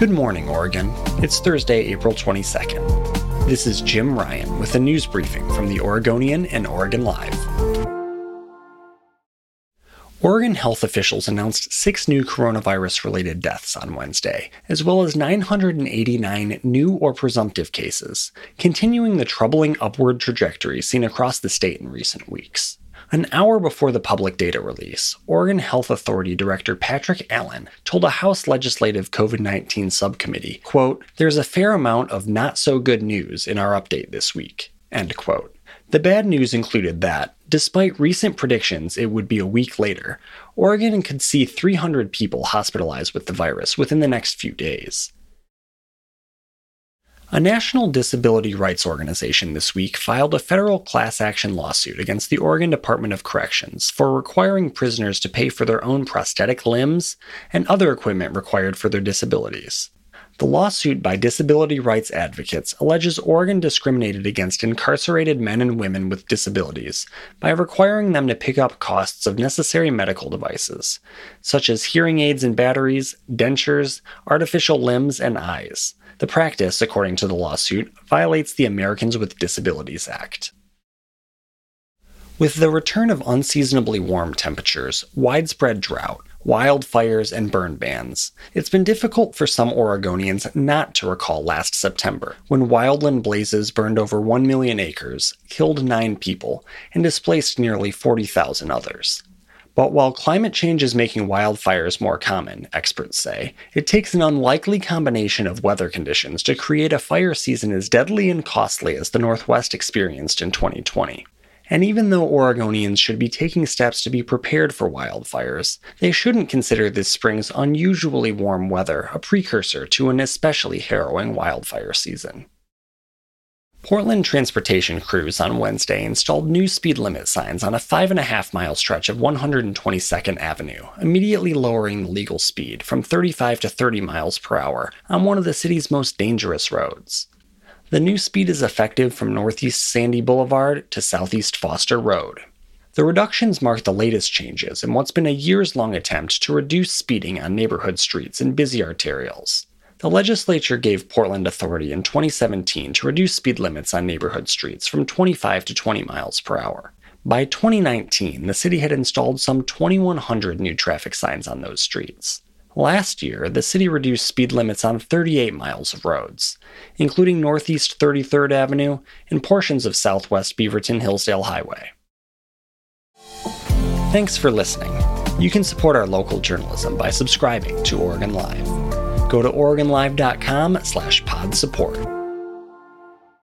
Good morning, Oregon. It's Thursday, April 22nd. This is Jim Ryan with a news briefing from the Oregonian and Oregon Live. Oregon health officials announced six new coronavirus related deaths on Wednesday, as well as 989 new or presumptive cases, continuing the troubling upward trajectory seen across the state in recent weeks. An hour before the public data release, Oregon Health Authority Director Patrick Allen told a House Legislative COVID 19 subcommittee, quote, There's a fair amount of not so good news in our update this week, end quote. The bad news included that, despite recent predictions it would be a week later, Oregon could see 300 people hospitalized with the virus within the next few days. A national disability rights organization this week filed a federal class action lawsuit against the Oregon Department of Corrections for requiring prisoners to pay for their own prosthetic limbs and other equipment required for their disabilities. The lawsuit by disability rights advocates alleges Oregon discriminated against incarcerated men and women with disabilities by requiring them to pick up costs of necessary medical devices, such as hearing aids and batteries, dentures, artificial limbs, and eyes. The practice, according to the lawsuit, violates the Americans with Disabilities Act. With the return of unseasonably warm temperatures, widespread drought, wildfires, and burn bans, it's been difficult for some Oregonians not to recall last September, when wildland blazes burned over 1 million acres, killed nine people, and displaced nearly 40,000 others. But while climate change is making wildfires more common, experts say, it takes an unlikely combination of weather conditions to create a fire season as deadly and costly as the Northwest experienced in 2020. And even though Oregonians should be taking steps to be prepared for wildfires, they shouldn't consider this spring's unusually warm weather a precursor to an especially harrowing wildfire season. Portland transportation crews on Wednesday installed new speed limit signs on a five and a half mile stretch of 122nd Avenue, immediately lowering the legal speed from 35 to 30 miles per hour on one of the city's most dangerous roads. The new speed is effective from Northeast Sandy Boulevard to Southeast Foster Road. The reductions mark the latest changes in what's been a years long attempt to reduce speeding on neighborhood streets and busy arterials. The legislature gave Portland authority in 2017 to reduce speed limits on neighborhood streets from 25 to 20 miles per hour. By 2019, the city had installed some 2,100 new traffic signs on those streets. Last year, the city reduced speed limits on 38 miles of roads, including Northeast 33rd Avenue and portions of Southwest Beaverton Hillsdale Highway. Thanks for listening. You can support our local journalism by subscribing to Oregon Live go to OregonLive.com slash pod support.